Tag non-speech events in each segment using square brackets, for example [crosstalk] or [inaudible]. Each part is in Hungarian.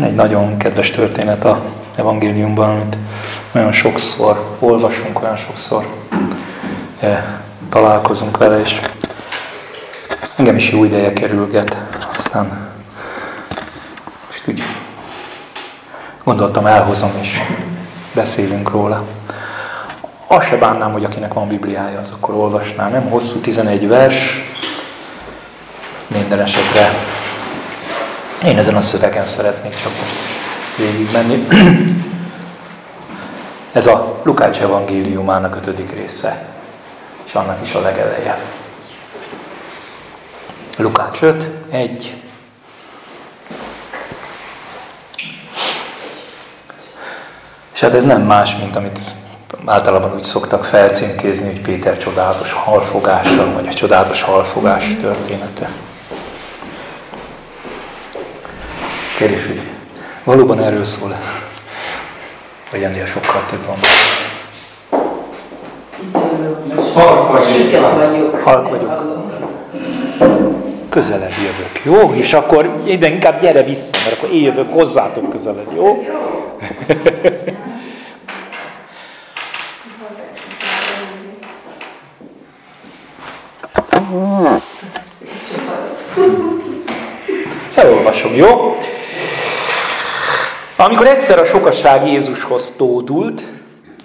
Van egy nagyon kedves történet a evangéliumban, amit olyan sokszor olvasunk, olyan sokszor eh, találkozunk vele, és engem is jó ideje kerülget. Aztán most úgy gondoltam, elhozom és beszélünk róla. Azt se bánnám, hogy akinek van Bibliája, az akkor olvasná. Nem hosszú, 11 vers, minden esetre én ezen a szövegen szeretnék csak végigmenni. [clears throat] Ez a Lukács evangéliumának ötödik része, és annak is a legeleje. Lukács 5, 1. És hát ez nem más, mint amit általában úgy szoktak felcímkézni, hogy Péter csodálatos halfogása, vagy a csodálatos halfogás története. Kérdés, hogy valóban erről szól vagy ennél sokkal több van. Halk vagyok. Halk vagyok. Közelebb jövök, jó? És akkor ide inkább gyere vissza, mert akkor én jövök hozzátok közelebb, jó? [laughs] Elolvasom, jó? Amikor egyszer a sokaság Jézushoz tódult,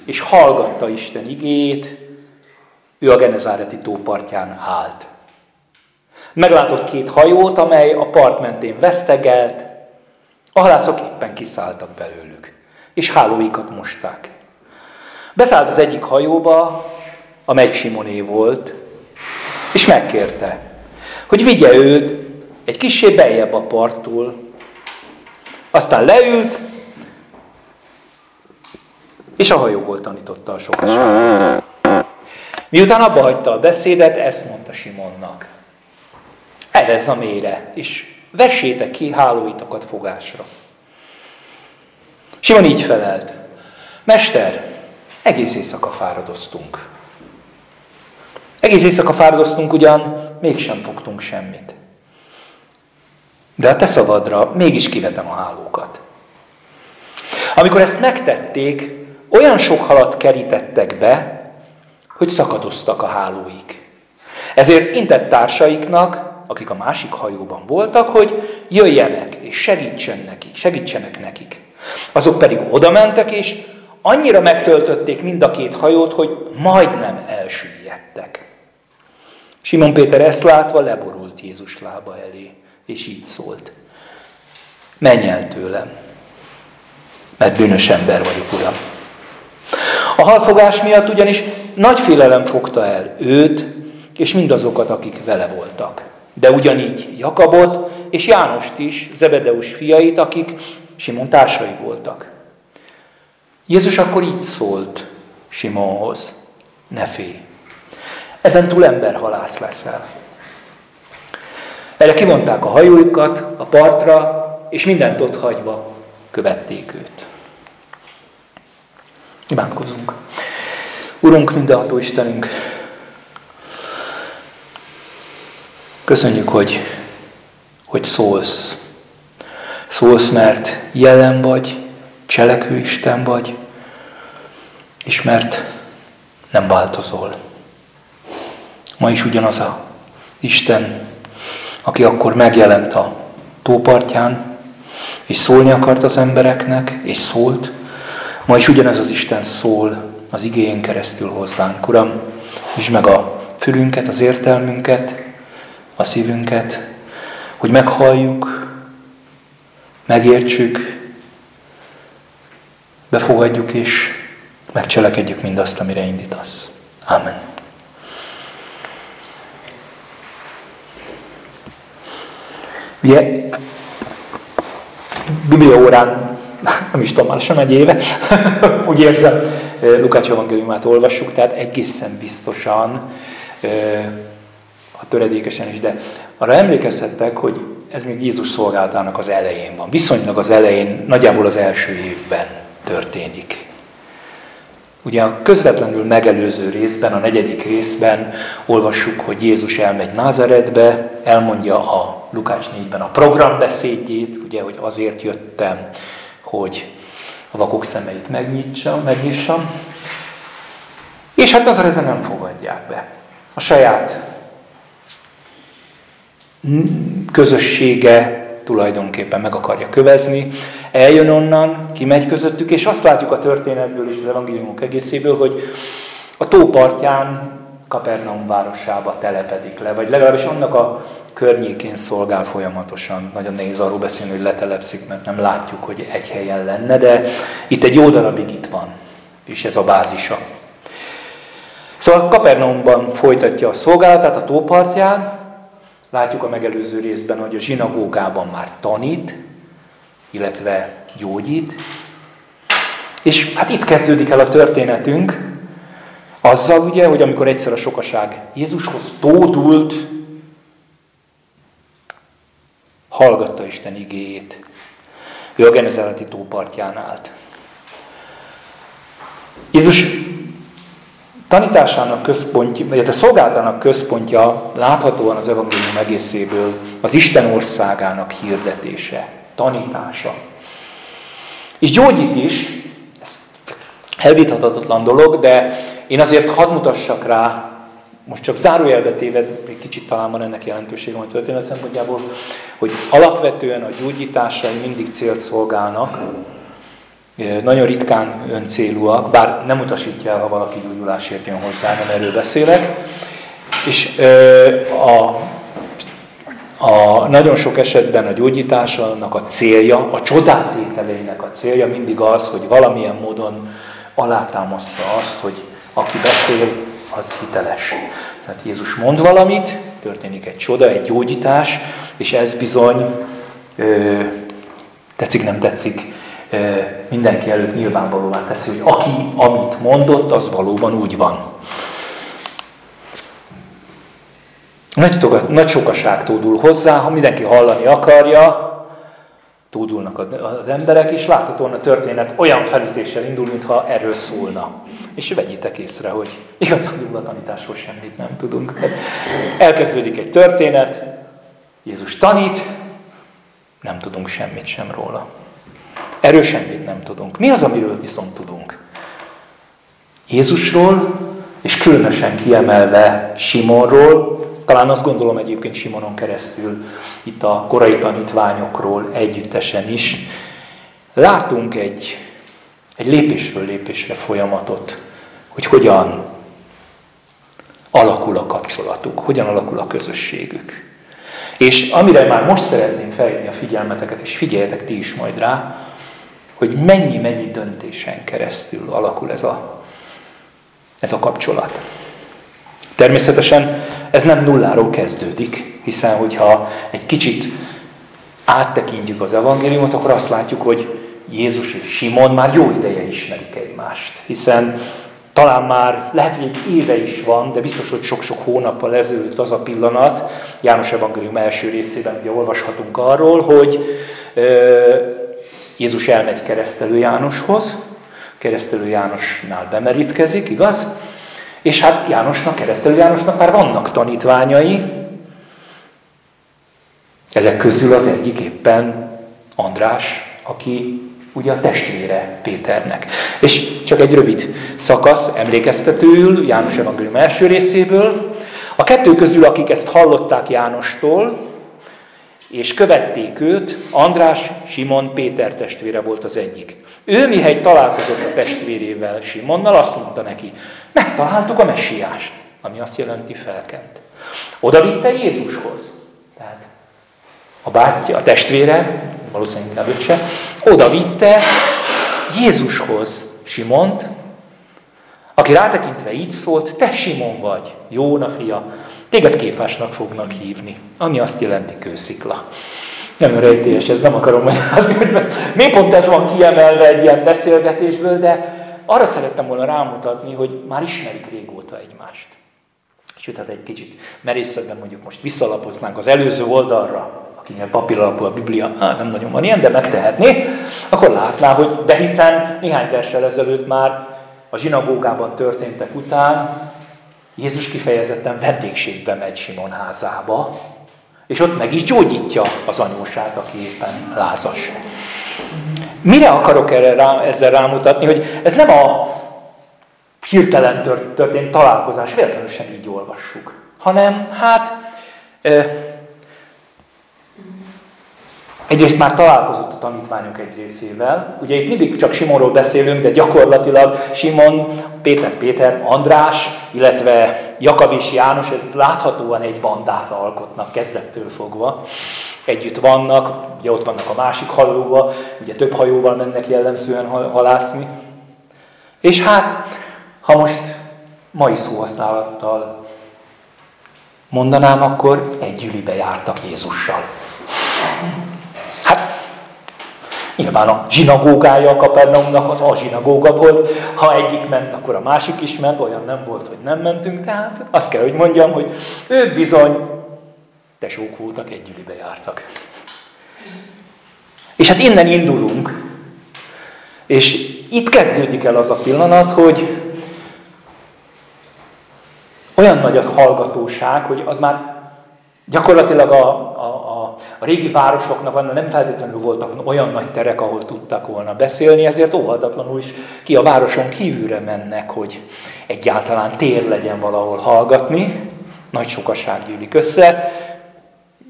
és hallgatta Isten igét, ő a Genezáreti tó partján állt. Meglátott két hajót, amely a part mentén vesztegelt, a halászok éppen kiszálltak belőlük, és hálóikat mosták. Beszállt az egyik hajóba, amely Simoné volt, és megkérte, hogy vigye őt egy kicsi beljebb a parttól. Aztán leült, és a hajóból tanította a sokaságot. Miután abba hagyta a beszédet, ezt mondta Simonnak. Erez a mélyre, és vessétek ki hálóitokat fogásra. Simon így felelt. Mester, egész éjszaka fáradoztunk. Egész éjszaka fáradoztunk, ugyan mégsem fogtunk semmit. De a te szavadra mégis kivetem a hálókat. Amikor ezt megtették, olyan sok halat kerítettek be, hogy szakadoztak a hálóik. Ezért intett társaiknak, akik a másik hajóban voltak, hogy jöjjenek és segítsen nekik, segítsenek nekik. Azok pedig oda mentek, és annyira megtöltötték mind a két hajót, hogy majdnem elsüllyedtek. Simon Péter ezt látva leborult Jézus lába elé, és így szólt. Menj el tőlem, mert bűnös ember vagyok, Uram. A halfogás miatt ugyanis nagy félelem fogta el őt, és mindazokat, akik vele voltak. De ugyanígy Jakabot és Jánost is, Zebedeus fiait, akik Simon társai voltak. Jézus akkor így szólt Simonhoz, ne félj, ezen túl emberhalász leszel. Erre kivonták a hajójukat a partra, és mindent ott hagyva követték őt. Imádkozunk. Urunk, mindenható Istenünk, köszönjük, hogy, hogy szólsz. Szólsz, mert jelen vagy, cselekvő Isten vagy, és mert nem változol. Ma is ugyanaz a Isten, aki akkor megjelent a tópartján, és szólni akart az embereknek, és szólt, Ma is ugyanez az Isten szól az igényen keresztül hozzánk. Uram, és meg a fülünket, az értelmünket, a szívünket, hogy meghalljuk, megértsük, befogadjuk és megcselekedjük mindazt, amire indítasz. Amen. Ugye, Biblia órán nem is tudom, már sem egy éve, [laughs] úgy érzem, Lukács evangéliumát olvassuk, tehát egészen biztosan, a töredékesen is, de arra emlékezhettek, hogy ez még Jézus szolgáltának az elején van. Viszonylag az elején, nagyjából az első évben történik. Ugye a közvetlenül megelőző részben, a negyedik részben olvassuk, hogy Jézus elmegy Názaretbe, elmondja a Lukács 4-ben a programbeszédjét, ugye, hogy azért jöttem, hogy a vakok szemeit megnyitsam, megnyissam. És hát Názaretben nem fogadják be. A saját közössége tulajdonképpen meg akarja kövezni, eljön onnan, kimegy közöttük, és azt látjuk a történetből és az evangéliumok egészéből, hogy a tópartján Kapernaum városába telepedik le, vagy legalábbis annak a környékén szolgál folyamatosan. Nagyon nehéz arról beszélni, hogy letelepszik, mert nem látjuk, hogy egy helyen lenne, de itt egy jó darabig itt van, és ez a bázisa. Szóval Kapernaumban folytatja a szolgálatát a tópartján, Látjuk a megelőző részben, hogy a zsinagógában már tanít, illetve gyógyít. És hát itt kezdődik el a történetünk, azzal ugye, hogy amikor egyszer a sokaság Jézushoz tódult, hallgatta Isten igéjét. Ő a Genezáreti tópartján állt. Jézus tanításának központja, vagy a szolgáltának központja láthatóan az evangélium egészéből az Isten országának hirdetése, tanítása. És gyógyít is, ez elvitathatatlan dolog, de én azért hadd mutassak rá, most csak zárójelbe téved, egy kicsit talán van ennek jelentősége a történet szempontjából, hogy alapvetően a gyógyításai mindig célt szolgálnak, nagyon ritkán öncélúak, bár nem utasítja el, ha valaki gyógyulásért jön hozzá, nem erről beszélek. És a, a, nagyon sok esetben a gyógyításnak a célja, a csodátételeinek a célja mindig az, hogy valamilyen módon alátámasztja azt, hogy aki beszél, az hiteles. Tehát Jézus mond valamit, történik egy csoda, egy gyógyítás, és ez bizony ö, tetszik, nem tetszik, mindenki előtt nyilvánvalóvá teszi, hogy aki amit mondott, az valóban úgy van. Nagy, nagy sokaság tódul hozzá, ha mindenki hallani akarja, tódulnak az emberek, és láthatóan a történet olyan felütéssel indul, mintha erről szólna. És vegyétek észre, hogy igazán a tanításról semmit nem tudunk. Elkezdődik egy történet, Jézus tanít, nem tudunk semmit sem róla. Erről semmit nem tudunk. Mi az, amiről viszont tudunk? Jézusról, és különösen kiemelve Simonról, talán azt gondolom egyébként Simonon keresztül, itt a korai tanítványokról együttesen is, látunk egy, egy lépésről lépésre folyamatot, hogy hogyan alakul a kapcsolatuk, hogyan alakul a közösségük. És amire már most szeretném felhívni a figyelmeteket, és figyeljetek ti is majd rá, hogy mennyi-mennyi döntésen keresztül alakul ez a, ez a kapcsolat. Természetesen ez nem nulláról kezdődik, hiszen hogyha egy kicsit áttekintjük az evangéliumot, akkor azt látjuk, hogy Jézus és Simon már jó ideje ismerik egymást. Hiszen talán már lehet, hogy egy éve is van, de biztos, hogy sok-sok hónappal ezelőtt az a pillanat, János Evangélium első részében ugye olvashatunk arról, hogy Jézus elmegy keresztelő Jánoshoz, keresztelő Jánosnál bemerítkezik, igaz? És hát Jánosnak, keresztelő Jánosnak már vannak tanítványai, ezek közül az egyik éppen András, aki ugye a testvére Péternek. És csak egy rövid szakasz emlékeztetőül János Evangélium első részéből. A kettő közül, akik ezt hallották Jánostól, és követték őt, András, Simon, Péter testvére volt az egyik. Ő mihely találkozott a testvérével, Simonnal, azt mondta neki, megtaláltuk a messiást, ami azt jelenti felkent. Oda vitte Jézushoz. Tehát a bátyja, a testvére, valószínűleg inkább öccse, oda vitte Jézushoz Simont, aki rátekintve így szólt, te Simon vagy, Jóna fia, Téged kéfásnak fognak hívni, ami azt jelenti kőszikla. Nem rejtélyes, ez nem akarom magyarázni, hogy mi pont ez van kiemelve egy ilyen beszélgetésből, de arra szerettem volna rámutatni, hogy már ismerik régóta egymást. Sőt, hát egy kicsit merészebben mondjuk most visszalapoznánk az előző oldalra, akinek papíralapú a Biblia, hát nem nagyon van ilyen, de megtehetné, akkor látná, hogy de hiszen néhány versel ezelőtt már a zsinagógában történtek után Jézus kifejezetten vendégségbe megy Simon házába, és ott meg is gyógyítja az anyósát, aki éppen lázas. Mire akarok erre rá, ezzel rámutatni, hogy ez nem a hirtelen történt találkozás, véletlenül sem így olvassuk, hanem hát Egyrészt már találkozott a tanítványok egy részével. Ugye itt mindig csak Simonról beszélünk, de gyakorlatilag Simon, Péter Péter, András, illetve Jakab és János, ez láthatóan egy bandát alkotnak kezdettől fogva. Együtt vannak, ugye ott vannak a másik hajóval, ugye több hajóval mennek jellemzően halászni. És hát, ha most mai szóhasználattal mondanám, akkor egy gyűlibe jártak Jézussal. Nyilván a zsinagógája a Kapernaumnak az a zsinagóga volt. Ha egyik ment, akkor a másik is ment, olyan nem volt, hogy nem mentünk. Tehát azt kell, hogy mondjam, hogy ők bizony tesók voltak, együlibe jártak. És hát innen indulunk, és itt kezdődik el az a pillanat, hogy olyan nagy a hallgatóság, hogy az már gyakorlatilag a, a, a régi városoknak nem feltétlenül voltak olyan nagy terek, ahol tudtak volna beszélni, ezért óhatatlanul is ki a városon kívülre mennek, hogy egyáltalán tér legyen valahol hallgatni. Nagy sokaság gyűlik össze,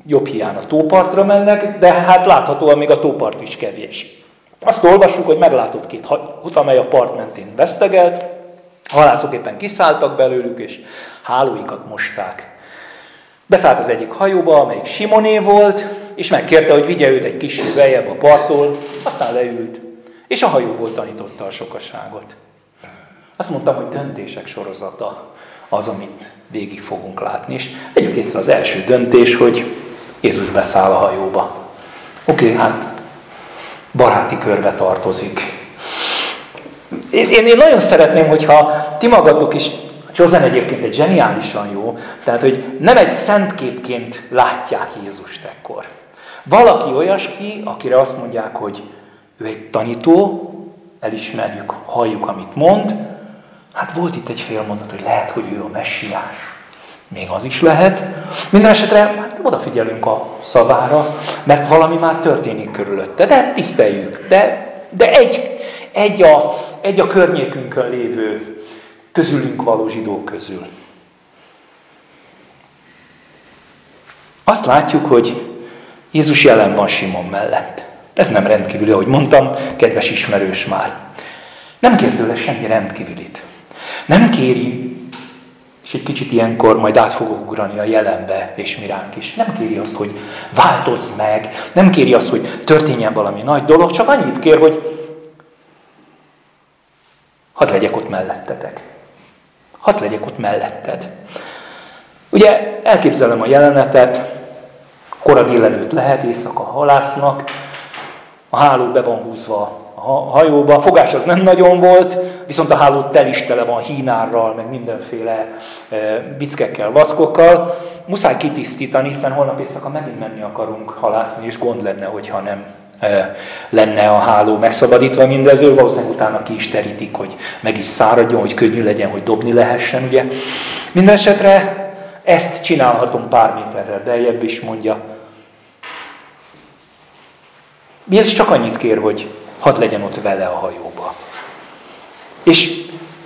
jobb hiány a tópartra mennek, de hát láthatóan még a tópart is kevés. Azt olvassuk, hogy meglátott két hajót, amely a part mentén vesztegelt, a halászok éppen kiszálltak belőlük, és hálóikat mosták. Beszállt az egyik hajóba, amelyik Simoné volt, és megkérte, hogy vigye őt egy kis beljebb a parttól, aztán leült, és a hajóból tanította a sokaságot. Azt mondtam, hogy döntések sorozata az, amit végig fogunk látni. És egyik észre az első döntés, hogy Jézus beszáll a hajóba. Oké, okay, hát baráti körbe tartozik. Én, én, én nagyon szeretném, hogyha ti magatok is Chosen egyébként egy zseniálisan jó, tehát hogy nem egy szentképként látják Jézust ekkor. Valaki olyaski, akire azt mondják, hogy ő egy tanító, elismerjük, halljuk, amit mond. Hát volt itt egy fél mondat, hogy lehet, hogy ő a messiás. Még az is lehet. Minden esetre hát odafigyelünk a szavára, mert valami már történik körülötte. De tiszteljük. De, de egy, egy, a, egy a környékünkön lévő közülünk való zsidók közül. Azt látjuk, hogy Jézus jelen van Simon mellett. Ez nem rendkívüli, ahogy mondtam, kedves ismerős már. Nem kér tőle semmi rendkívülit. Nem kéri, és egy kicsit ilyenkor majd át fogok ugrani a jelenbe, és miránk is. Nem kéri azt, hogy változz meg, nem kéri azt, hogy történjen valami nagy dolog, csak annyit kér, hogy hadd legyek ott mellettetek. Hadd legyek ott melletted. Ugye elképzelem a jelenetet, kora délelőtt lehet, éjszaka halásznak, a háló be van húzva a hajóba, a fogás az nem nagyon volt, viszont a háló tel is tele van hínárral, meg mindenféle e, bickekkel, vackokkal. Muszáj kitisztítani, hiszen holnap éjszaka megint menni akarunk halászni, és gond lenne, hogyha nem lenne a háló megszabadítva mindezől, valószínűleg utána ki is terítik, hogy meg is száradjon, hogy könnyű legyen, hogy dobni lehessen, ugye. Mindenesetre ezt csinálhatom pár méterrel beljebb is, mondja. Jézus csak annyit kér, hogy hadd legyen ott vele a hajóba. És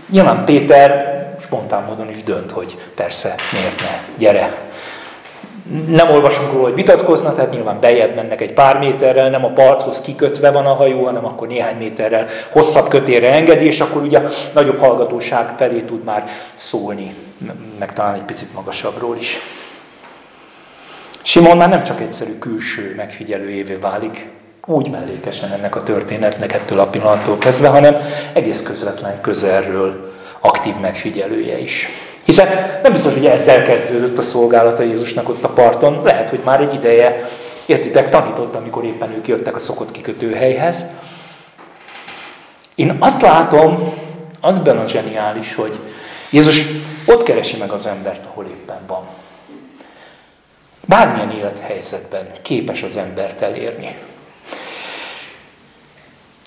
nyilván Péter spontán módon is dönt, hogy persze, miért ne, gyere, nem olvasunk róla, hogy vitatkoznak, tehát nyilván bejebb mennek egy pár méterrel, nem a parthoz kikötve van a hajó, hanem akkor néhány méterrel hosszabb kötére engedi, és akkor ugye nagyobb hallgatóság felé tud már szólni, meg talán egy picit magasabbról is. Simon már nem csak egyszerű külső megfigyelőjévé válik, úgy mellékesen ennek a történetnek ettől a pillanattól kezdve, hanem egész közvetlen közelről aktív megfigyelője is. Hiszen nem biztos, hogy ezzel kezdődött a szolgálata Jézusnak ott a parton. Lehet, hogy már egy ideje, értitek, tanított, amikor éppen ők jöttek a szokott kikötőhelyhez. Én azt látom, az benne a zseniális, hogy Jézus ott keresi meg az embert, ahol éppen van. Bármilyen élethelyzetben képes az embert elérni.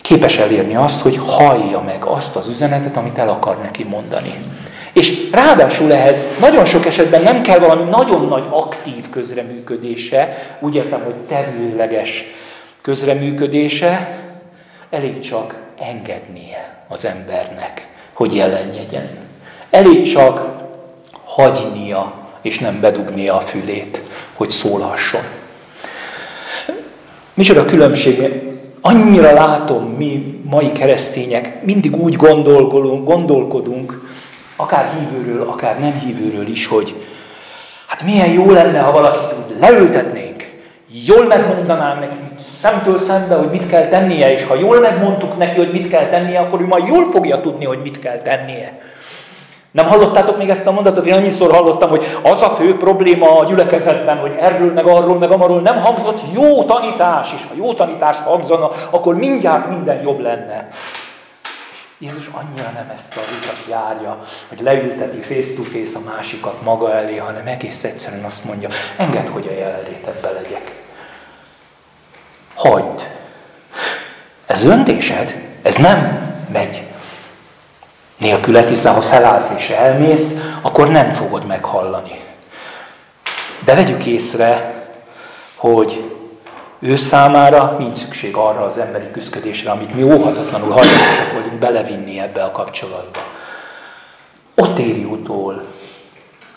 képes elérni azt, hogy hallja meg azt az üzenetet, amit el akar neki mondani. És ráadásul ehhez nagyon sok esetben nem kell valami nagyon nagy aktív közreműködése, úgy értem, hogy tevőleges közreműködése, elég csak engednie az embernek, hogy jelenjen. Elég csak hagynia, és nem bedugnia a fülét, hogy szólhasson. Micsoda különbség, annyira látom, mi mai keresztények mindig úgy gondolkodunk, gondolkodunk, akár hívőről, akár nem hívőről is, hogy hát milyen jó lenne, ha valakit úgy leültetnénk, jól megmondanám neki szemtől szembe, hogy mit kell tennie, és ha jól megmondtuk neki, hogy mit kell tennie, akkor ő majd jól fogja tudni, hogy mit kell tennie. Nem hallottátok még ezt a mondatot? Én annyiszor hallottam, hogy az a fő probléma a gyülekezetben, hogy erről, meg arról, meg amarról nem hangzott jó tanítás, és ha jó tanítás hangzana, akkor mindjárt minden jobb lenne. Jézus annyira nem ezt a utat járja, hogy leülteti face-to-face a másikat maga elé, hanem egész egyszerűen azt mondja, engedd, hogy a jelenlétedbe legyek. Hagyd. Ez öntésed, ez nem megy nélkület, hiszen ha felállsz és elmész, akkor nem fogod meghallani. De vegyük észre, hogy ő számára nincs szükség arra az emberi küzdködésre, amit mi óhatatlanul hajlamosak vagyunk belevinni ebbe a kapcsolatba. Ott éri utól,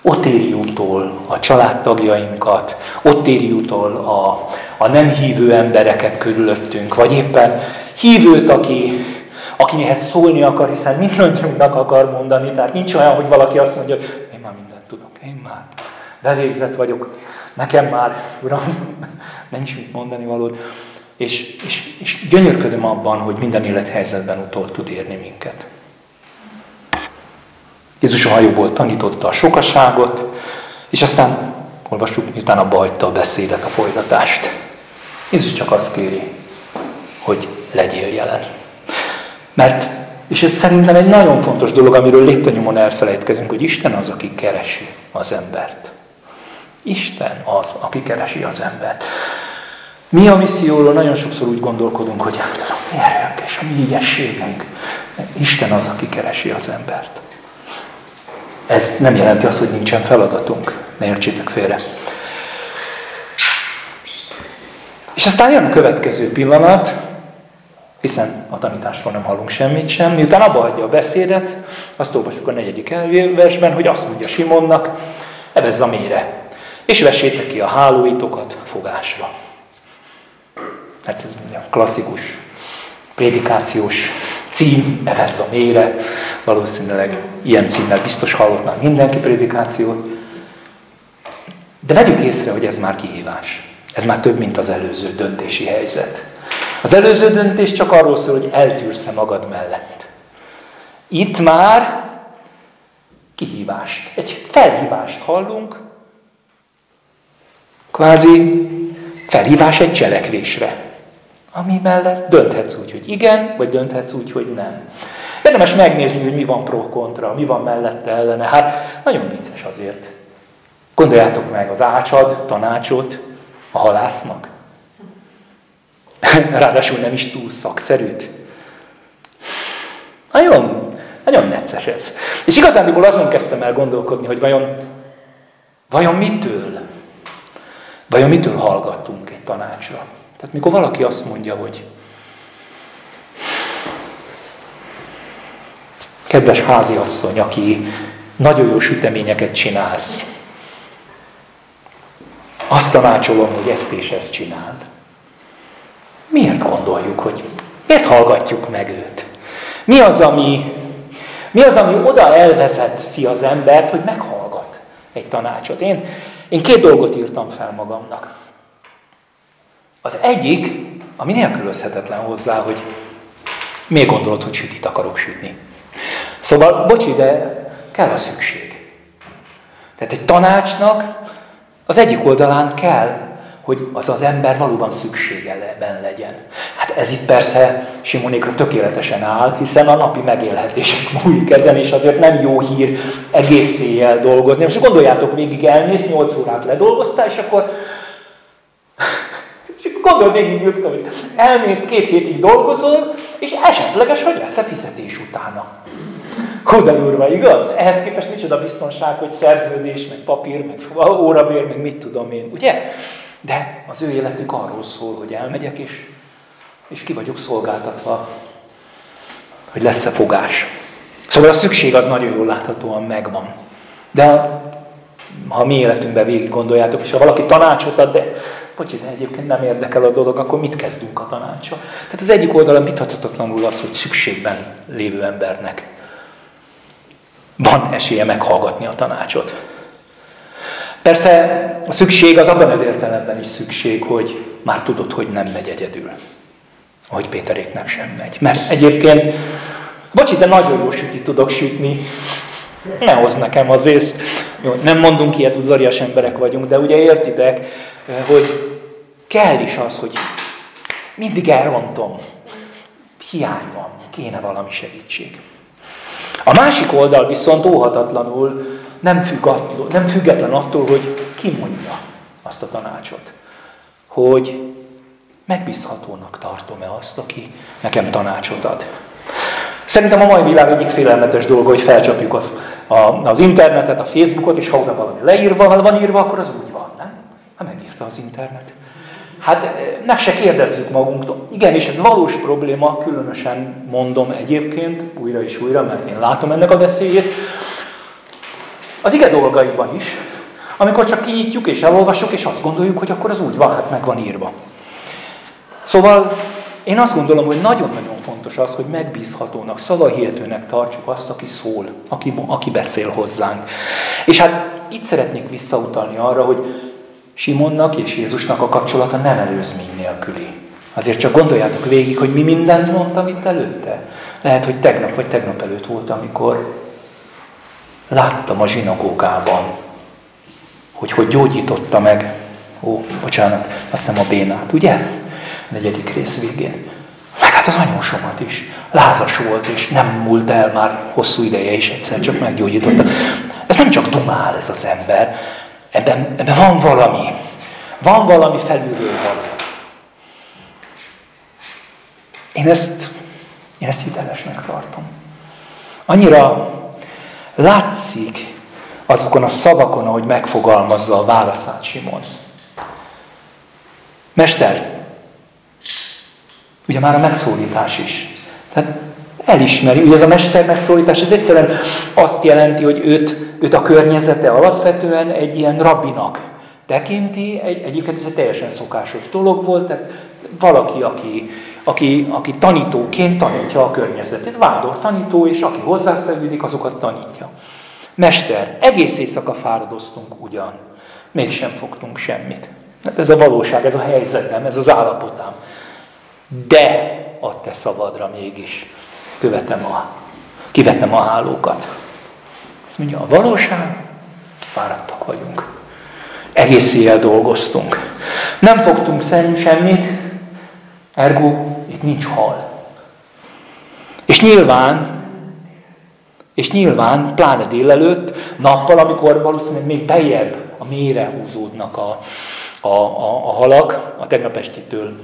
ott éri utól a családtagjainkat, ott éri utol a, a nem hívő embereket körülöttünk, vagy éppen hívőt, aki, akihez szólni akar, hiszen mindannyiunknak akar mondani. Tehát nincs olyan, hogy valaki azt mondja, hogy én már mindent tudok, én már bevégzett vagyok, nekem már, Uram, [laughs] nincs mit mondani valód. És, és, és gyönyörködöm abban, hogy minden élethelyzetben utol tud érni minket. Jézus a hajóból tanította a sokaságot, és aztán olvassuk, miután abba hagyta a beszédet, a folytatást. Jézus csak azt kéri, hogy legyél jelen. Mert, és ez szerintem egy nagyon fontos dolog, amiről léptanyomon elfelejtkezünk, hogy Isten az, aki keresi az embert. Isten az, aki keresi az embert. Mi a misszióról nagyon sokszor úgy gondolkodunk, hogy hát az a mi erőnk és a mi ügyességünk. Isten az, aki keresi az embert. Ez nem jelenti azt, hogy nincsen feladatunk. Ne értsétek félre. És aztán jön a következő pillanat, hiszen a tanításról nem hallunk semmit sem. Miután abba hagyja a beszédet, azt olvasjuk a negyedik versben, hogy azt mondja Simonnak, evezz a mére, és vessétek ki a hálóitokat fogásra. Hát ez a klasszikus prédikációs cím, evezz a mére. Valószínűleg ilyen címmel biztos hallott már mindenki prédikációt. De vegyük észre, hogy ez már kihívás. Ez már több, mint az előző döntési helyzet. Az előző döntés csak arról szól, hogy eltűrsz-e magad mellett. Itt már kihívást, egy felhívást hallunk, kvázi felhívás egy cselekvésre, ami mellett dönthetsz úgy, hogy igen, vagy dönthetsz úgy, hogy nem. Érdemes megnézni, hogy mi van pro-kontra, mi van mellette ellene. Hát nagyon vicces azért. Gondoljátok meg az ácsad tanácsot a halásznak. [laughs] Ráadásul nem is túl szakszerűt. Nagyon, nagyon necces ez. És igazándiból azon kezdtem el gondolkodni, hogy vajon, vajon mitől, vajon mitől hallgattunk egy tanácsra. Tehát mikor valaki azt mondja, hogy kedves háziasszony, aki nagyon jó süteményeket csinálsz, azt tanácsolom, hogy ezt és ezt csináld. Miért gondoljuk, hogy miért hallgatjuk meg őt? Mi az, ami, mi az, ami oda elvezeti az embert, hogy meghallgat egy tanácsot? Én, én két dolgot írtam fel magamnak. Az egyik, ami nélkülözhetetlen hozzá, hogy miért gondolod, hogy sütit akarok sütni. Szóval, bocsi, de kell a szükség. Tehát egy tanácsnak az egyik oldalán kell hogy az az ember valóban szükségeben legyen. Hát ez itt persze Simonékra tökéletesen áll, hiszen a napi megélhetések [laughs] múlik ezen, és azért nem jó hír egész éjjel dolgozni. Most gondoljátok végig, elmész, 8 órát ledolgoztál, és akkor, [laughs] Gondolj végig, Jutka, hogy elmész, két hétig dolgozol, és esetleges, hogy lesz-e fizetés utána. Hú, de durva, igaz? Ehhez képest micsoda biztonság, hogy szerződés, meg papír, meg órabér, meg mit tudom én, ugye? De az ő életük arról szól, hogy elmegyek, és, és ki vagyok szolgáltatva, hogy lesz-e fogás. Szóval a szükség az nagyon jól láthatóan megvan. De ha mi életünkben végig gondoljátok, és ha valaki tanácsot ad, de bocsi, de egyébként nem érdekel a dolog, akkor mit kezdünk a tanácsa? Tehát az egyik oldalon vitathatatlanul az, hogy szükségben lévő embernek van esélye meghallgatni a tanácsot. Persze a szükség az abban az értelemben is szükség, hogy már tudod, hogy nem megy egyedül. Ahogy Péteréknek sem megy. Mert egyébként, bocsi, de nagyon jó süti tudok sütni. Ne hozz nekem az észt. Jó, nem mondunk ilyet, udvarias emberek vagyunk, de ugye értitek, hogy kell is az, hogy mindig elrontom. Hiány van, kéne valami segítség. A másik oldal viszont óhatatlanul nem, függ attól, nem független attól, hogy ki mondja azt a tanácsot. Hogy megbízhatónak tartom-e azt, aki nekem tanácsot ad. Szerintem a mai világ egyik félelmetes dolga, hogy felcsapjuk a, a, az internetet, a Facebookot, és ha oda valami leírva van írva, akkor az úgy van, nem? Hát megírta az internet. Hát eh, meg se kérdezzük magunktól. Igen, és ez valós probléma, különösen mondom egyébként, újra és újra, mert én látom ennek a veszélyét. Az ige dolgaiban is, amikor csak kinyitjuk és elolvassuk, és azt gondoljuk, hogy akkor az úgy van, hát meg van írva. Szóval én azt gondolom, hogy nagyon-nagyon fontos az, hogy megbízhatónak, szavahihetőnek tartsuk azt, aki szól, aki, aki beszél hozzánk. És hát itt szeretnék visszautalni arra, hogy Simonnak és Jézusnak a kapcsolata nem előzmény nélküli. Azért csak gondoljátok végig, hogy mi mindent mondtam itt előtte. Lehet, hogy tegnap vagy tegnap előtt volt, amikor láttam a zsinagógában, hogy hogy gyógyította meg, ó, bocsánat, azt hiszem a bénát, ugye? A negyedik rész végén. Meg hát az anyósomat is. Lázas volt, és nem múlt el már hosszú ideje, és egyszer csak meggyógyította. Ez nem csak dumál ez az ember, Ebben, ebben van valami. Van valami felülről való. Én ezt, én ezt hitelesnek tartom. Annyira látszik azokon a szavakon, ahogy megfogalmazza a válaszát Simon. Mester, ugye már a megszólítás is. Tehát elismeri, ugye ez a mester megszólítás, ez egyszerűen azt jelenti, hogy őt, őt a környezete alapvetően egy ilyen rabbinak tekinti, egy, egyébként ez egy teljesen szokásos dolog volt, tehát valaki, aki, aki, aki tanítóként tanítja a környezetét, vándor tanító, és aki hozzászerződik, azokat tanítja. Mester, egész éjszaka fáradoztunk ugyan, mégsem fogtunk semmit. Hát ez a valóság, ez a helyzetem, ez az állapotám. De a te szabadra mégis követem a, kivettem a hálókat. Azt mondja, a valóság, fáradtak vagyunk. Egész éjjel dolgoztunk. Nem fogtunk semmit, ergo itt nincs hal. És nyilván, és nyilván, pláne délelőtt, nappal, amikor valószínűleg még bejebb a mélyre húzódnak a, a, a, a halak, a tegnap estitől,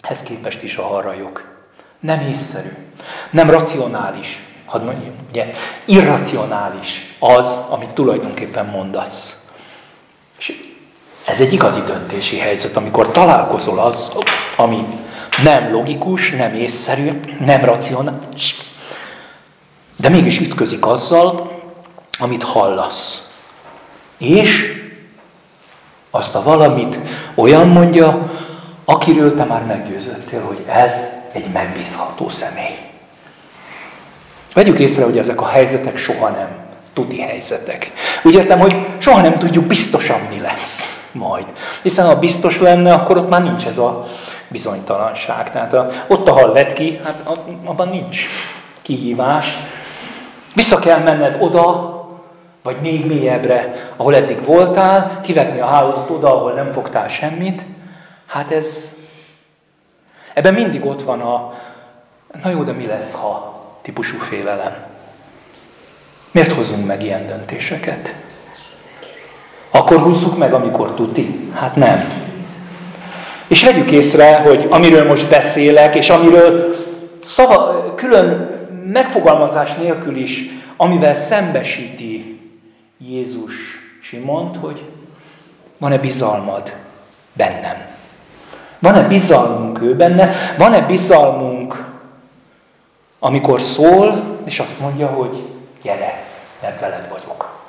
ehhez képest is a harajok. Nem észszerű, nem racionális, hadd mondjam, ugye, irracionális az, amit tulajdonképpen mondasz. És ez egy igazi döntési helyzet, amikor találkozol az, ami nem logikus, nem észszerű, nem racionális, de mégis ütközik azzal, amit hallasz. És azt a valamit olyan mondja, akiről te már meggyőzöttél, hogy ez egy megbízható személy. Vegyük észre, hogy ezek a helyzetek soha nem tuti helyzetek. Úgy értem, hogy soha nem tudjuk biztosan, mi lesz majd. Hiszen ha biztos lenne, akkor ott már nincs ez a bizonytalanság. Tehát a, ott, ahol vett ki, hát abban nincs kihívás. Vissza kell menned oda, vagy még mélyebbre, ahol eddig voltál, kivetni a hálót oda, ahol nem fogtál semmit. Hát ez, ebben mindig ott van a, na jó, de mi lesz, ha típusú félelem. Miért hozzunk meg ilyen döntéseket? Akkor húzzuk meg, amikor tuti? Hát nem. És vegyük észre, hogy amiről most beszélek, és amiről szava, külön megfogalmazás nélkül is, amivel szembesíti Jézus Simont, hogy van-e bizalmad bennem? Van-e bizalmunk ő benne? Van-e bizalmunk, amikor szól, és azt mondja, hogy gyere, mert veled vagyok.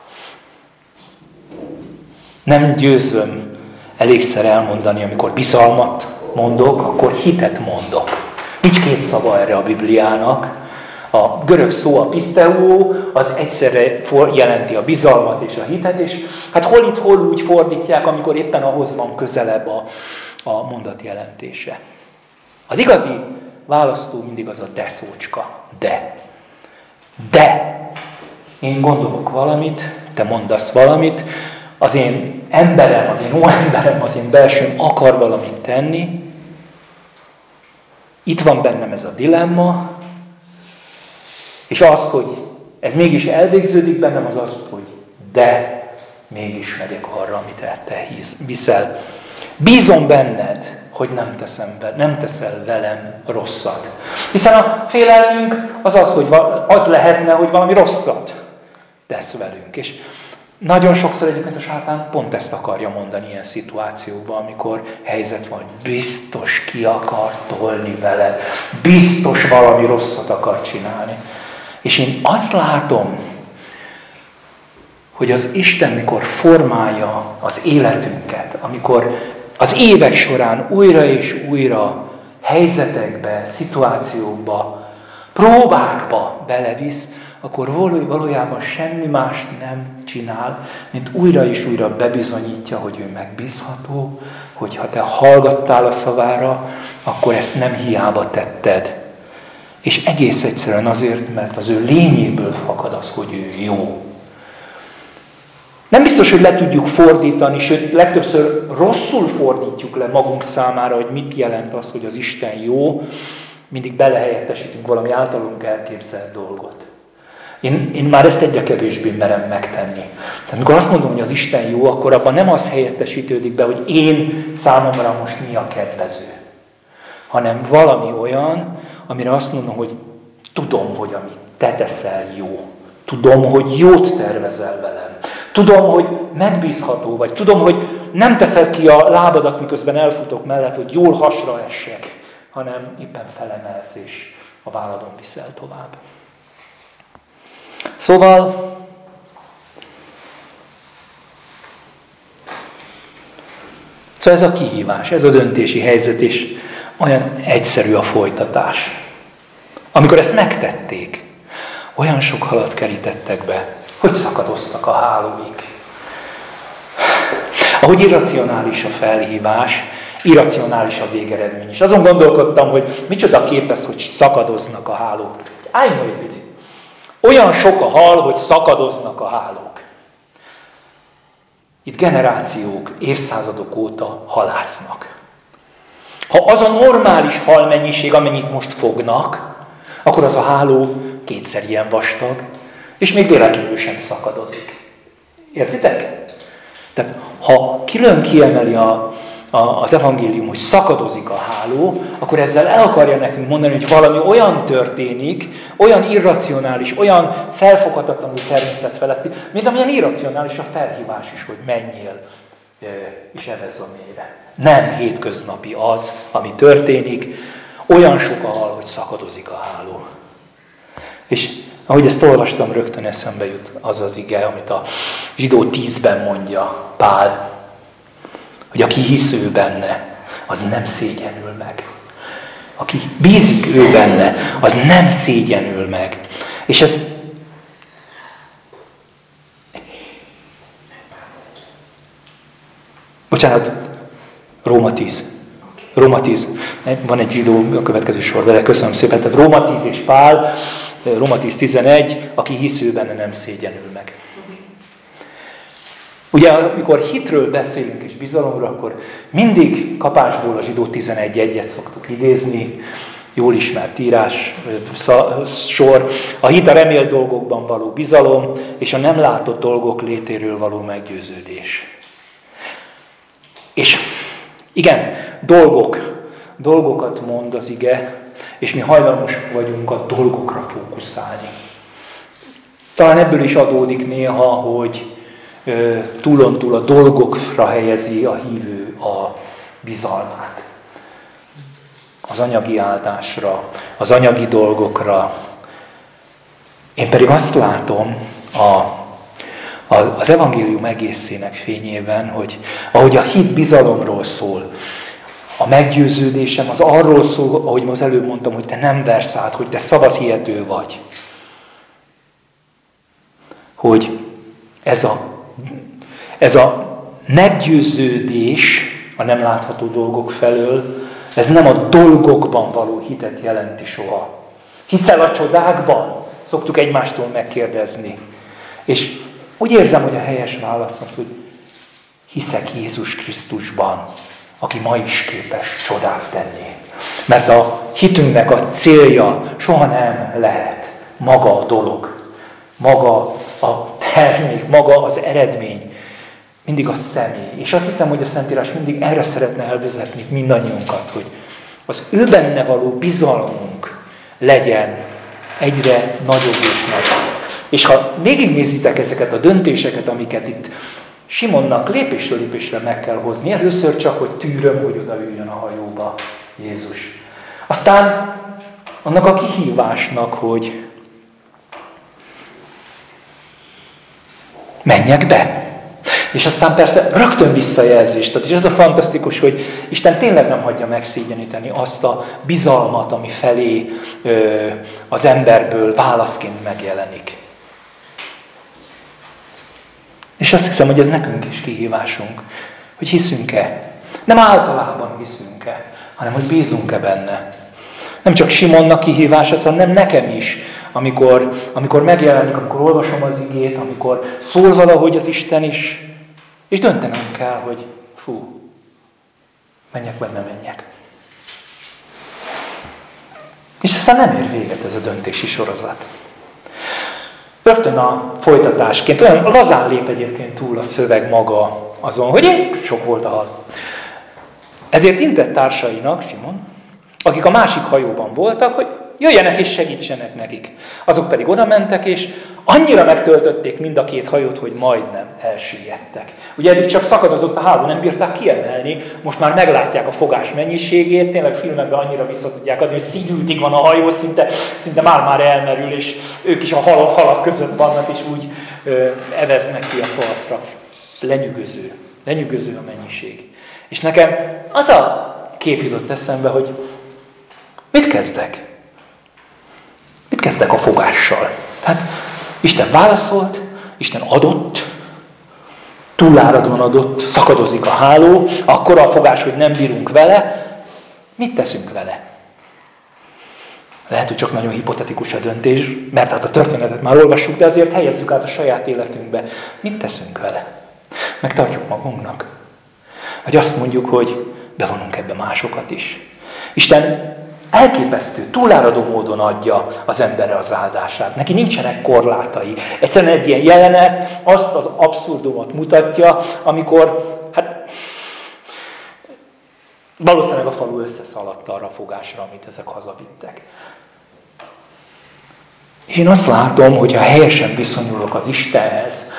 Nem győzöm elégszer elmondani, amikor bizalmat mondok, akkor hitet mondok. Nincs két szava erre a Bibliának. A görög szó a piszteó, az egyszerre jelenti a bizalmat és a hitet, és hát hol itt, hol úgy fordítják, amikor éppen ahhoz van közelebb a, a mondat jelentése. Az igazi választó mindig az a de szócska. De. De. Én gondolok valamit, te mondasz valamit, az én emberem, az én óemberem, az én belsőm akar valamit tenni, itt van bennem ez a dilemma, és azt, hogy ez mégis elvégződik bennem, az azt, hogy de mégis megyek arra, amit te viszel. Bízom benned, hogy nem, teszem be, nem teszel velem rosszat. Hiszen a félelmünk az az, hogy az lehetne, hogy valami rosszat tesz velünk. És nagyon sokszor egyébként a sátán pont ezt akarja mondani ilyen szituációban, amikor helyzet van, biztos ki akar tolni veled, biztos valami rosszat akar csinálni. És én azt látom, hogy az Isten, mikor formálja az életünket, amikor az évek során újra és újra helyzetekbe, szituációkba, próbákba belevisz, akkor valójában semmi más nem csinál, mint újra és újra bebizonyítja, hogy ő megbízható, hogy ha te hallgattál a szavára, akkor ezt nem hiába tetted. És egész egyszerűen azért, mert az ő lényéből fakad az, hogy ő jó. Nem biztos, hogy le tudjuk fordítani, sőt, legtöbbször rosszul fordítjuk le magunk számára, hogy mit jelent az, hogy az Isten jó, mindig belehelyettesítünk valami általunk elképzelt dolgot. Én, én már ezt egyre kevésbé merem megtenni. Tehát amikor azt mondom, hogy az Isten jó, akkor abban nem az helyettesítődik be, hogy én számomra most mi a kedvező, hanem valami olyan, amire azt mondom, hogy tudom, hogy amit te teszel jó. Tudom, hogy jót tervezel velem. Tudom, hogy megbízható vagy. Tudom, hogy nem teszed ki a lábadat, miközben elfutok mellett, hogy jól hasra essek, hanem éppen felemelsz és a válladon viszel tovább. Szóval Szóval ez a kihívás, ez a döntési helyzet, és olyan egyszerű a folytatás. Amikor ezt megtették, olyan sok halat kerítettek be, hogy szakadoztak a hálóik. Ahogy irracionális a felhívás, irracionális a végeredmény is. Azon gondolkodtam, hogy micsoda képez, hogy szakadoznak a hálók. Álljunk egy picit. Olyan sok a hal, hogy szakadoznak a hálók. Itt generációk, évszázadok óta halásznak. Ha az a normális halmennyiség, amennyit most fognak, akkor az a háló kétszer ilyen vastag, és még véletlenül sem szakadozik. Értitek? Tehát ha külön kiemeli a, az evangélium, hogy szakadozik a háló, akkor ezzel el akarja nekünk mondani, hogy valami olyan történik, olyan irracionális, olyan felfoghatatlanul természet feletti, mint amilyen irracionális a felhívás is, hogy menjél és evez a mélyre. Nem hétköznapi az, ami történik, olyan sok a hal, hogy szakadozik a háló. És ahogy ezt olvastam, rögtön eszembe jut az az ige, amit a zsidó tízben mondja Pál, hogy aki hisz ő benne, az nem szégyenül meg. Aki bízik ő benne, az nem szégyenül meg. És ez Bocsánat, Róma 10. Róma 10. Van egy zsidó a következő sorban, de köszönöm szépen. Tehát Róma 10 és Pál, Róma 10, 11, aki hisz ő benne nem szégyenül meg. Ugye, amikor hitről beszélünk és bizalomról, akkor mindig kapásból a zsidó 11 egyet szoktuk idézni, jól ismert írás, sor, a hit a remélt dolgokban való bizalom, és a nem látott dolgok létéről való meggyőződés. És igen, dolgok, dolgokat mond az ige, és mi hajlamosak vagyunk a dolgokra fókuszálni. Talán ebből is adódik néha, hogy túlon túl a dolgokra helyezi a hívő a bizalmát. Az anyagi áldásra, az anyagi dolgokra. Én pedig azt látom a, a, az evangélium egészének fényében, hogy ahogy a hit bizalomról szól, a meggyőződésem az arról szól, ahogy az előbb mondtam, hogy te nem versz át, hogy te szavazhihető vagy. Hogy ez a, ez a meggyőződés a nem látható dolgok felől, ez nem a dolgokban való hitet jelenti soha. Hiszel a csodákban? Szoktuk egymástól megkérdezni. És úgy érzem, hogy a helyes válasz az, hogy hiszek Jézus Krisztusban, aki ma is képes csodát tenni. Mert a hitünknek a célja soha nem lehet maga a dolog, maga a termék, maga az eredmény, mindig a személy. És azt hiszem, hogy a Szentírás mindig erre szeretne elvezetni mindannyiunkat, hogy az ő benne való bizalmunk legyen egyre nagyobb és nagyobb. És ha végignézitek ezeket a döntéseket, amiket itt Simonnak lépésről lépésre meg kell hozni. Először csak, hogy tűröm, hogy odaüljön a hajóba Jézus. Aztán annak a kihívásnak, hogy menjek be. És aztán persze rögtön visszajelzést. Tehát és ez a fantasztikus, hogy Isten tényleg nem hagyja megszégyeníteni azt a bizalmat, ami felé ö, az emberből válaszként megjelenik. És azt hiszem, hogy ez nekünk is kihívásunk, hogy hiszünk-e. Nem általában hiszünk-e, hanem hogy bízunk-e benne. Nem csak Simonnak kihívása, hanem nekem is, amikor, amikor megjelenik, amikor olvasom az igét, amikor szól valahogy az Isten is, és döntenem kell, hogy fú, menjek vagy nem menjek. És aztán nem ér véget ez a döntési sorozat. Rögtön a folytatásként, olyan lazán lép egyébként túl a szöveg maga azon, hogy én sok volt a hal. Ezért intett társainak, Simon, akik a másik hajóban voltak, hogy jöjjenek és segítsenek nekik. Azok pedig oda mentek, és annyira megtöltötték mind a két hajót, hogy majdnem elsüllyedtek. Ugye eddig csak szakadozott a háló, nem bírták kiemelni, most már meglátják a fogás mennyiségét, tényleg filmekben annyira vissza tudják adni, hogy szídültig van a hajó, szinte, szinte már-már elmerül, és ők is a hal, halak között vannak, és úgy ö, eveznek ki a partra. Lenyűgöző, lenyűgöző a mennyiség. És nekem az a kép jutott eszembe, hogy mit kezdek? Kezdek a fogással? Tehát Isten válaszolt, Isten adott, túláradóan adott, szakadozik a háló, akkor a fogás, hogy nem bírunk vele, mit teszünk vele? Lehet, hogy csak nagyon hipotetikus a döntés, mert hát a történetet már olvassuk, de azért helyezzük át a saját életünkbe. Mit teszünk vele? Megtartjuk magunknak? Vagy azt mondjuk, hogy bevonunk ebbe másokat is. Isten elképesztő, túláradó módon adja az emberre az áldását. Neki nincsenek korlátai. Egyszerűen egy ilyen jelenet azt az abszurdumot mutatja, amikor, hát valószínűleg a falu összeszaladt arra a fogásra, amit ezek hazavittek. Én azt látom, hogy ha helyesen viszonyulok az Istenhez,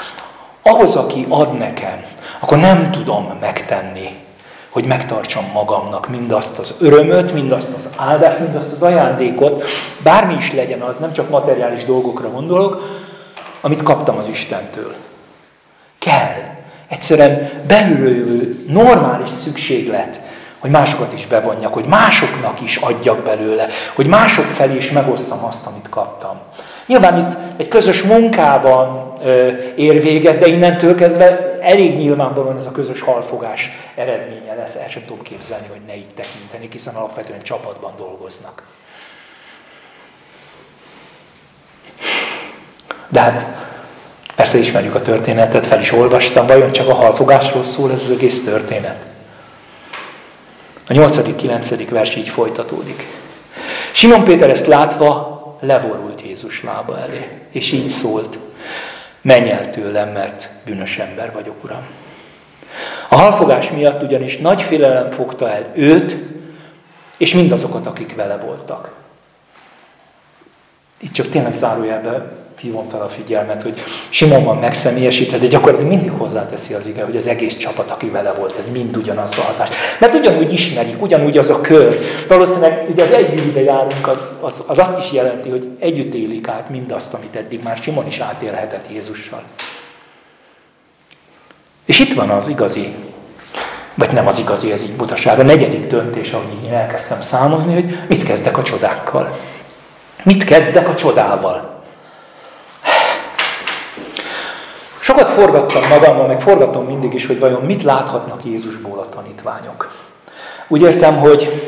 ahhoz, aki ad nekem, akkor nem tudom megtenni hogy megtartsam magamnak mindazt az örömöt, mindazt az áldást, mindazt az ajándékot, bármi is legyen az, nem csak materiális dolgokra gondolok, amit kaptam az Istentől. Kell. Egyszerűen belülő normális szükséglet, hogy másokat is bevonjak, hogy másoknak is adjak belőle, hogy mások felé is megosszam azt, amit kaptam. Nyilván itt egy közös munkában ér véget, de innentől kezdve elég nyilvánvalóan ez a közös halfogás eredménye lesz. El sem tudom képzelni, hogy ne így tekinteni, hiszen alapvetően csapatban dolgoznak. De hát persze ismerjük a történetet, fel is olvastam, vajon csak a halfogásról szól ez az egész történet. A 8.-9. vers így folytatódik. Simon Péter ezt látva leborult Jézus lába elé, és így szólt, menj el tőlem, mert bűnös ember vagyok, Uram. A halfogás miatt ugyanis nagy félelem fogta el őt, és mindazokat, akik vele voltak. Itt csak tényleg zárójelben hívom fel a figyelmet, hogy Simon van megszemélyesítve, de gyakorlatilag mindig hozzáteszi az ige, hogy az egész csapat, aki vele volt, ez mind ugyanaz a hatás. Mert ugyanúgy ismerik, ugyanúgy az a kör. Valószínűleg ugye az együtt ide járunk, az, az, az azt is jelenti, hogy együtt élik át mindazt, amit eddig már Simon is átélhetett Jézussal. És itt van az igazi, vagy nem az igazi, ez így butaság, a negyedik döntés, ahogy én elkezdtem számozni, hogy mit kezdek a csodákkal. Mit kezdek a csodával? Sokat forgattam magammal, meg forgatom mindig is, hogy vajon mit láthatnak Jézusból a tanítványok. Úgy értem, hogy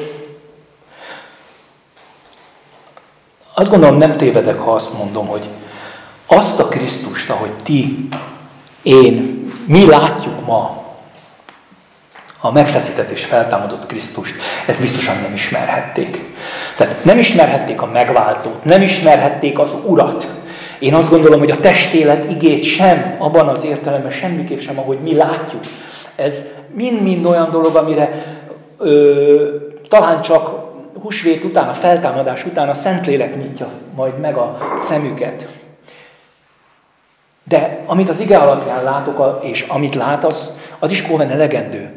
azt gondolom nem tévedek, ha azt mondom, hogy azt a Krisztust, ahogy ti, én, mi látjuk ma, a megfeszített és feltámadott Krisztust, ezt biztosan nem ismerhették. Tehát nem ismerhették a megváltót, nem ismerhették az Urat, én azt gondolom, hogy a testélet igét sem, abban az értelemben semmiképp sem, ahogy mi látjuk. Ez mind-mind olyan dolog, amire ö, talán csak húsvét után, a feltámadás után a Szentlélek nyitja majd meg a szemüket. De amit az ige alapján látok, és amit lát, az, az is bóven elegendő.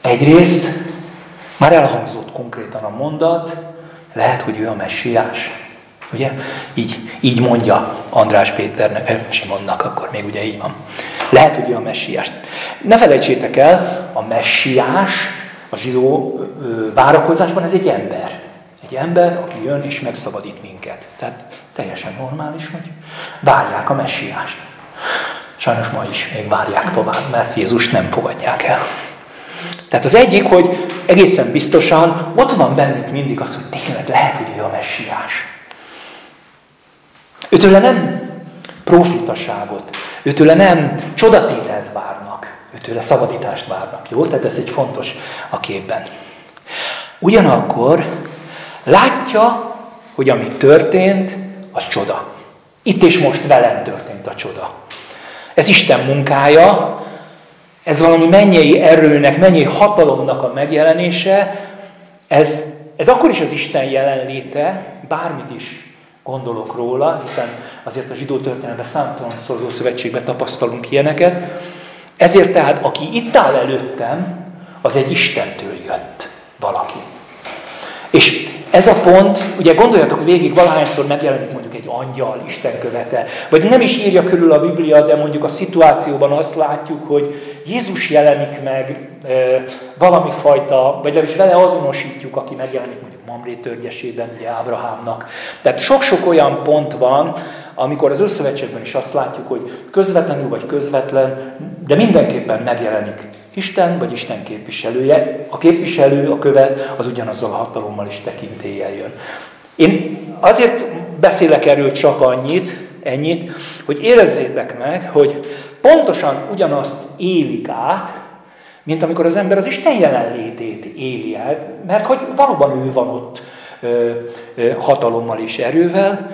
Egyrészt már elhangzott konkrétan a mondat, lehet, hogy ő a messiás. Ugye? Így, így mondja András Péternek, Simonnak, akkor még ugye így van. Lehet, hogy ő a messiás. Ne felejtsétek el, a messiás a zsidó várakozásban ez egy ember. Egy ember, aki jön és megszabadít minket. Tehát teljesen normális, hogy várják a messiást. Sajnos ma is még várják tovább, mert Jézus nem fogadják el. Tehát az egyik, hogy egészen biztosan ott van bennük mindig az, hogy tényleg lehet, hogy ő a messiás. Őtőle nem profitaságot, őtőle nem csodatételt várnak, őtőle szabadítást várnak. Jó? Tehát ez egy fontos a képben. Ugyanakkor látja, hogy ami történt, az csoda. Itt és most velem történt a csoda. Ez Isten munkája, ez valami mennyei erőnek, mennyei hatalomnak a megjelenése, ez, ez akkor is az Isten jelenléte, bármit is gondolok róla, hiszen azért a zsidó történelemben számtalan szorzó szövetségben tapasztalunk ilyeneket. Ezért tehát, aki itt áll előttem, az egy Istentől jött valaki. És ez a pont, ugye gondoljatok végig, valahányszor megjelenik mondjuk egy angyal, Isten követe, vagy nem is írja körül a Biblia, de mondjuk a szituációban azt látjuk, hogy Jézus jelenik meg e, valami fajta, vagy legalábbis vele azonosítjuk, aki megjelenik mondjuk Mamré törgyesében, ugye Ábrahámnak. Tehát sok-sok olyan pont van, amikor az összövetségben is azt látjuk, hogy közvetlenül vagy közvetlen, de mindenképpen megjelenik Isten vagy Isten képviselője. A képviselő, a követ, az ugyanazzal a hatalommal is tekintéllyel jön. Én azért beszélek erről csak annyit, ennyit, hogy érezzétek meg, hogy pontosan ugyanazt élik át, mint amikor az ember az Isten jelenlétét éli el, mert hogy valóban ő van ott ö, ö, hatalommal és erővel,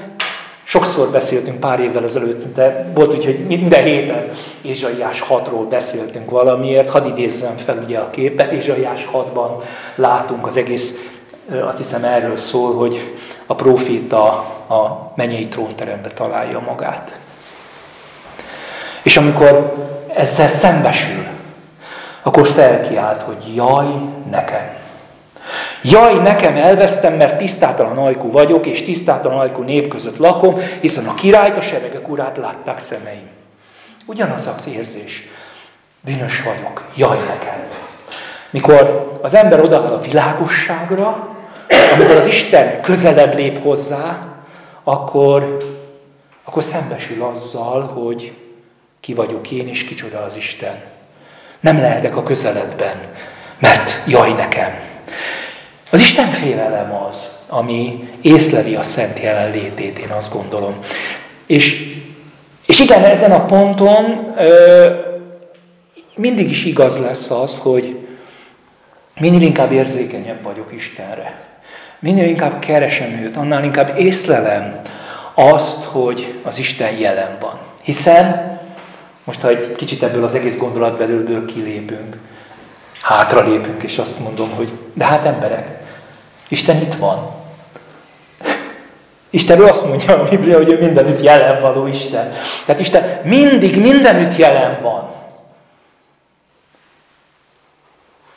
Sokszor beszéltünk pár évvel ezelőtt, de volt úgy, hogy minden héten Ézsaiás 6-ról beszéltünk valamiért. Hadd idézzem fel ugye a képet. Ézsaiás 6-ban látunk az egész, azt hiszem erről szól, hogy a proféta a mennyei trónterembe találja magát. És amikor ezzel szembesül, akkor felkiált, hogy jaj nekem. Jaj, nekem elvesztem, mert tisztátalan ajkú vagyok, és tisztátalan ajkú nép között lakom, hiszen a királyt, a seregek urát látták szemeim. Ugyanaz az érzés. Bűnös vagyok. Jaj, nekem. Mikor az ember odaáll a világosságra, amikor az Isten közelebb lép hozzá, akkor, akkor szembesül azzal, hogy ki vagyok én, és kicsoda az Isten. Nem lehetek a közeledben, mert jaj nekem. Az Isten félelem az, ami észleli a szent jelenlétét, én azt gondolom. És, és igen, ezen a ponton ö, mindig is igaz lesz az, hogy minél inkább érzékenyebb vagyok Istenre. Minél inkább keresem őt, annál inkább észlelem azt, hogy az Isten jelen van. Hiszen Most, ha egy kicsit ebből az egész gondolatbelülből kilépünk, hátra lépünk, és azt mondom, hogy de hát emberek, Isten itt van. Istenről azt mondja a Biblia, hogy ő mindenütt jelen való Isten. Tehát Isten mindig mindenütt jelen van.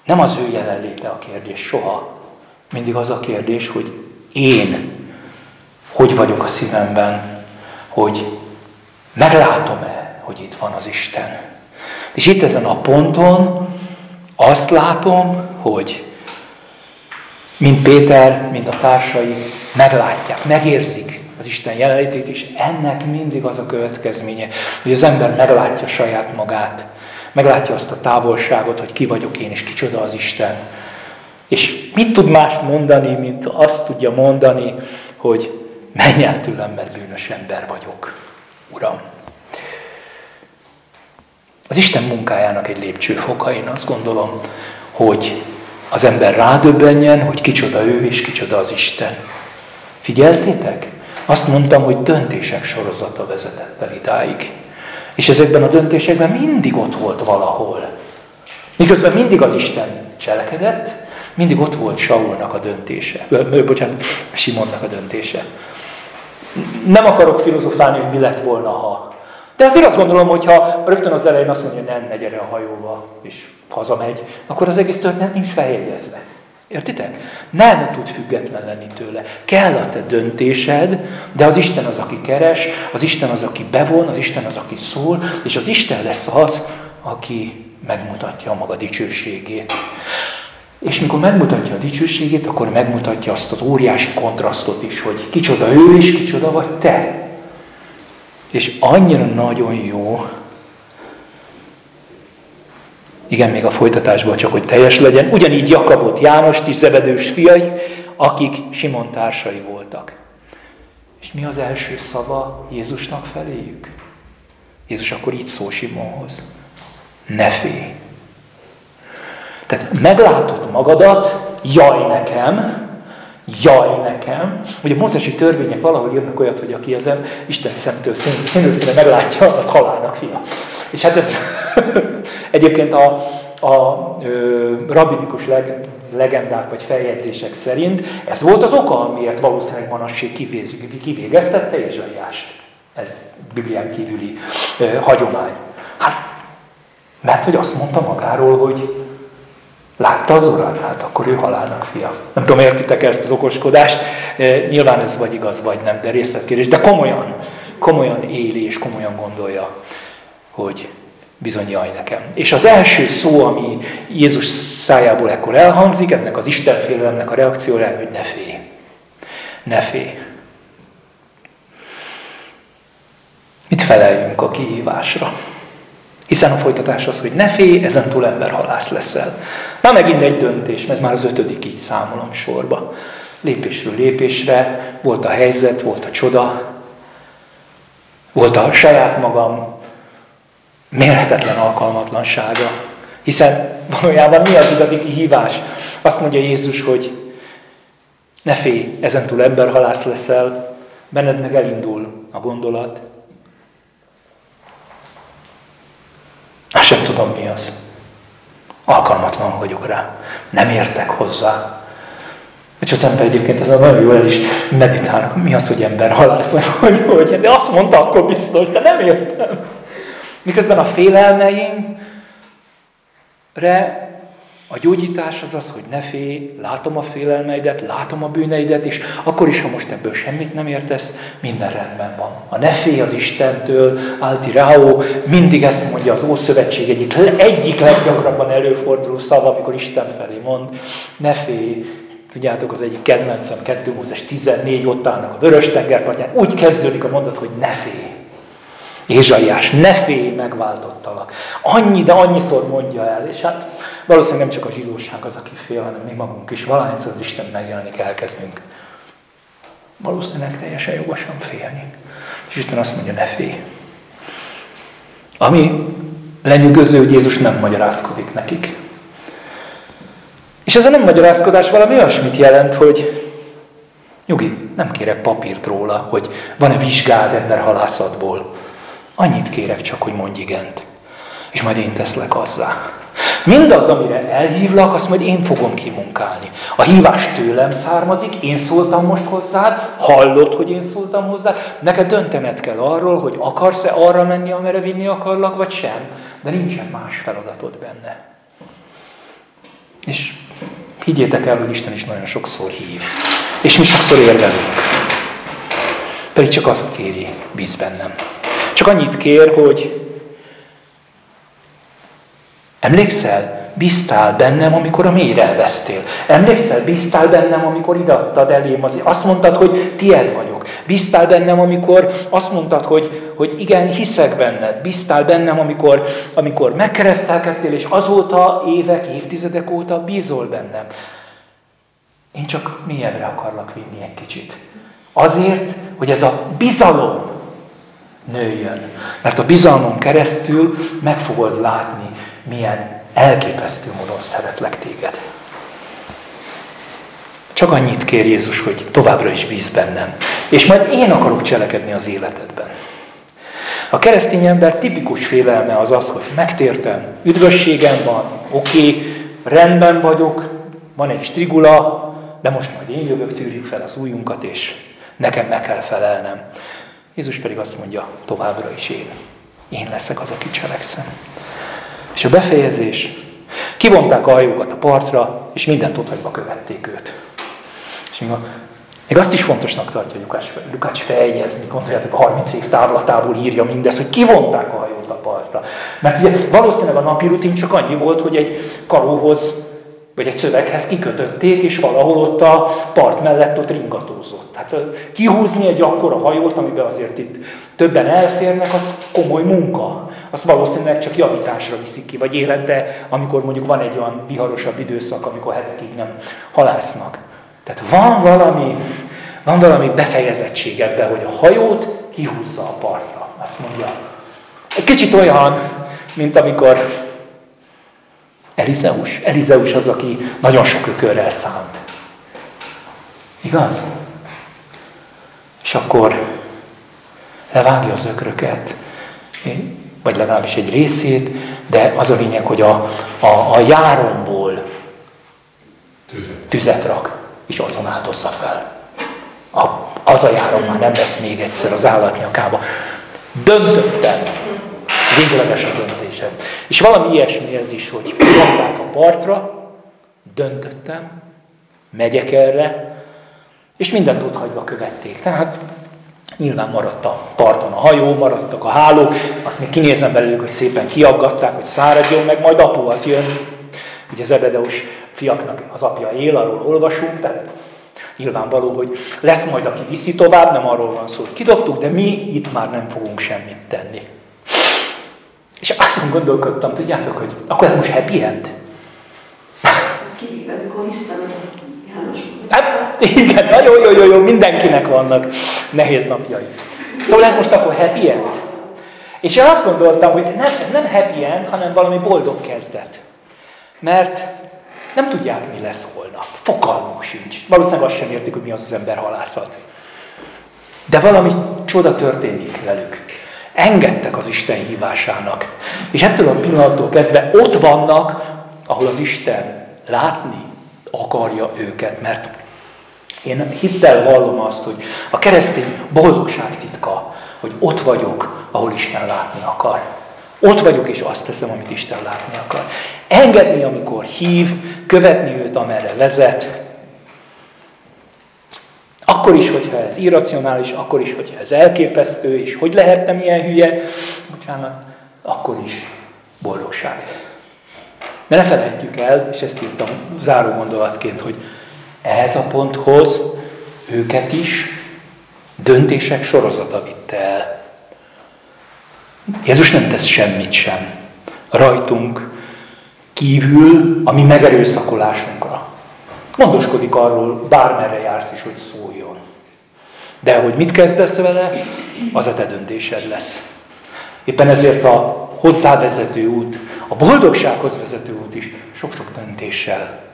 Nem az ő jelenléte a kérdés soha. Mindig az a kérdés, hogy én hogy vagyok a szívemben, hogy meglátom-e, hogy itt van az Isten. És itt ezen a ponton azt látom, hogy mind Péter, mind a társai meglátják, megérzik az Isten jelenlétét, és ennek mindig az a következménye, hogy az ember meglátja saját magát, meglátja azt a távolságot, hogy ki vagyok én, és kicsoda az Isten. És mit tud mást mondani, mint azt tudja mondani, hogy menj el tőlem, mert bűnös ember vagyok, Uram. Az Isten munkájának egy lépcsőfoka, én azt gondolom, hogy az ember rádöbbenjen, hogy kicsoda ő és kicsoda az Isten. Figyeltétek? Azt mondtam, hogy döntések sorozata vezetett el idáig. És ezekben a döntésekben mindig ott volt valahol. Miközben mindig az Isten cselekedett, mindig ott volt Saulnak a döntése. Ö, bocsánat, Simonnak a döntése. Nem akarok filozofálni, hogy mi lett volna, ha. De azért azt gondolom, hogy ha rögtön az elején azt mondja, nem megy erre a hajóba, és hazamegy, akkor az egész történet nincs feljegyezve. Értitek? Nem tud független lenni tőle. Kell a te döntésed, de az Isten az, aki keres, az Isten az, aki bevon, az Isten az, aki szól, és az Isten lesz az, aki megmutatja a maga dicsőségét. És mikor megmutatja a dicsőségét, akkor megmutatja azt az óriási kontrasztot is, hogy kicsoda ő és kicsoda vagy te. És annyira nagyon jó, igen, még a folytatásban csak, hogy teljes legyen, ugyanígy Jakabot, Jánost is, Zebedős fiai, akik Simon társai voltak. És mi az első szava Jézusnak feléjük? Jézus akkor így szól Simonhoz. Ne félj! Tehát meglátod magadat, jaj nekem, jaj nekem. Ugye a mozesi törvények valahol írnak olyat, hogy aki az Isten szemtől színőszíne meglátja, az halálnak fia. És hát ez [laughs] egyébként a, a ö, rabinikus leg, legendák vagy feljegyzések szerint ez volt az oka, amiért valószínűleg Manassé kivégeztette Ézsaiást. Ez Biblián kívüli ö, hagyomány. Hát, mert hogy azt mondta magáról, hogy Látta az urat? Hát akkor ő halálnak fia. Nem tudom, értitek ezt az okoskodást. E, nyilván ez vagy igaz, vagy nem, de részletkérés. De komolyan, komolyan éli és komolyan gondolja, hogy bizony jaj nekem. És az első szó, ami Jézus szájából ekkor elhangzik, ennek az Istenfélelemnek a reakciója, hogy ne félj. Ne félj. Mit feleljünk a kihívásra? Hiszen a folytatás az, hogy ne félj, ezen túl halász leszel. Na megint egy döntés, mert már az ötödik így számolom sorba. Lépésről lépésre volt a helyzet, volt a csoda, volt a saját magam mérhetetlen alkalmatlansága. Hiszen valójában mi az igazi kihívás? Azt mondja Jézus, hogy ne félj, ezentúl halász leszel, benned meg elindul a gondolat, Azt sem tudom mi az. Alkalmatlan vagyok rá. Nem értek hozzá. És az ember egyébként ez nagyon jól el is meditálnak. Mi az, hogy ember halász? Hogy, hogy, de azt mondta akkor biztos, de nem értem. Miközben a félelmeinkre a gyógyítás az az, hogy ne félj, látom a félelmeidet, látom a bűneidet, és akkor is, ha most ebből semmit nem értesz, minden rendben van. A ne félj az Istentől, Alti Rao, mindig ezt mondja az Ószövetség egyik, egyik leggyakrabban előforduló szava, amikor Isten felé mond, ne félj, Tudjátok, az egyik kedvencem, 2 Mózes 14, ott állnak a vörös tengerpartján, úgy kezdődik a mondat, hogy ne félj. Ézsaiás, ne félj, megváltottalak. Annyi, de annyiszor mondja el, és hát valószínűleg nem csak a zsidóság az, aki fél, hanem mi magunk is. Valahányszor az Isten megjelenik, elkezdünk. Valószínűleg teljesen jogosan félni. És Isten azt mondja, ne félj. Ami lenyűgöző, hogy Jézus nem magyarázkodik nekik. És ez a nem magyarázkodás valami olyasmit jelent, hogy nyugi, nem kérek papírt róla, hogy van-e vizsgád ember halászatból Annyit kérek csak, hogy mondj igent. És majd én teszlek azzá. Mindaz, amire elhívlak, azt majd én fogom kimunkálni. A hívás tőlem származik, én szóltam most hozzád, hallod, hogy én szóltam hozzád, neked döntened kell arról, hogy akarsz-e arra menni, amire vinni akarlak, vagy sem, de nincsen más feladatod benne. És higgyétek el, hogy Isten is nagyon sokszor hív. És mi sokszor érvelünk. Pedig csak azt kéri, bíz bennem. Csak annyit kér, hogy Emlékszel? Bíztál bennem, amikor a mélyre elvesztél. Emlékszel? Bíztál bennem, amikor ideadtad elém az... Azt mondtad, hogy tied vagyok. Bíztál bennem, amikor azt mondtad, hogy, hogy igen, hiszek benned. Bíztál bennem, amikor, amikor megkeresztelkedtél, és azóta évek, évtizedek óta bízol bennem. Én csak mélyebbre akarlak vinni egy kicsit. Azért, hogy ez a bizalom nőjön. Mert a bizalmon keresztül meg fogod látni, milyen elképesztő módon szeretlek téged. Csak annyit kér Jézus, hogy továbbra is bíz bennem. És majd én akarok cselekedni az életedben. A keresztény ember tipikus félelme az az, hogy megtértem, üdvösségem van, oké, okay, rendben vagyok, van egy strigula, de most majd én jövök, tűrjük fel az újunkat, és nekem meg kell felelnem. Jézus pedig azt mondja, továbbra is én. Én leszek az, aki cselekszem. És a befejezés. Kivonták a hajókat a partra, és mindent otthagyva követték őt. És még, a, még azt is fontosnak tartja Lukács, Lukács feljegyezni, gondoljátok, a 30 év távlatából írja mindezt, hogy kivonták a hajót a partra. Mert ugye valószínűleg a napi rutin csak annyi volt, hogy egy karóhoz vagy egy szöveghez kikötötték, és valahol ott a part mellett ott ringatózott. Hát kihúzni egy akkora hajót, amiben azért itt többen elférnek, az komoly munka. Azt valószínűleg csak javításra viszik ki, vagy évente, amikor mondjuk van egy olyan viharosabb időszak, amikor hetekig nem halásznak. Tehát van valami, van valami befejezettség ebben, hogy a hajót kihúzza a partra. Azt mondja. Egy kicsit olyan, mint amikor Elizeus. Elizeus az, aki nagyon sok ökörrel szánt. Igaz? És akkor levágja az ökröket, vagy legalábbis egy részét, de az a lényeg, hogy a, a, a járomból tüzet. tüzet rak, és azon áldozza fel. A, az a járom már nem lesz még egyszer az állat nyakába. Döntöttem, végleges a döntésem. És valami ilyesmi ez is, hogy kiadták a partra, döntöttem, megyek erre, és mindent ott hagyva követték. Tehát nyilván maradt a parton a hajó, maradtak a hálók, azt még kinézem belőlük, hogy szépen kiaggatták, hogy száradjon meg, majd apu az jön. Ugye Zebedeus fiaknak az apja él, arról olvasunk, tehát nyilvánvaló, hogy lesz majd, aki viszi tovább, nem arról van szó, hogy kidobtuk, de mi itt már nem fogunk semmit tenni. És azon gondolkodtam, tudjátok, hogy akkor ez most happy end? Kivéve, amikor visszamegy János. Hát igen, na jó, jó, jó, mindenkinek vannak nehéz napjai. Szóval ez most akkor happy end? És én azt gondoltam, hogy nem, ez nem happy end, hanem valami boldog kezdet. Mert nem tudják, mi lesz holnap. Fogalmuk sincs. Valószínűleg azt sem értik, hogy mi az az ember halászat. De valami csoda történik velük engedtek az Isten hívásának. És ettől a pillanattól kezdve ott vannak, ahol az Isten látni akarja őket, mert én hittel vallom azt, hogy a keresztény boldogság titka, hogy ott vagyok, ahol Isten látni akar. Ott vagyok, és azt teszem, amit Isten látni akar. Engedni, amikor hív, követni őt, amerre vezet, akkor is, hogyha ez irracionális, akkor is, hogyha ez elképesztő, és hogy lehettem ilyen hülye, bocsánat, akkor is boldogság. De ne felejtjük el, és ezt írtam záró gondolatként, hogy ehhez a ponthoz őket is döntések sorozata vitte el. Jézus nem tesz semmit sem rajtunk kívül a mi megerőszakolásunkra. Gondoskodik arról, bármerre jársz is, hogy szóljon. De hogy mit kezdesz vele, az a te döntésed lesz. Éppen ezért a hozzávezető út, a boldogsághoz vezető út is sok-sok döntéssel,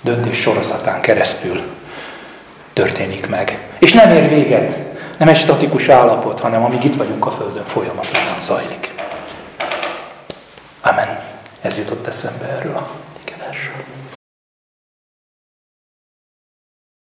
döntés sorozatán keresztül történik meg. És nem ér véget Nem egy statikus állapot, hanem amíg itt vagyunk a Földön, folyamatosan zajlik. Amen. Ez jutott eszembe erről a ikeversről.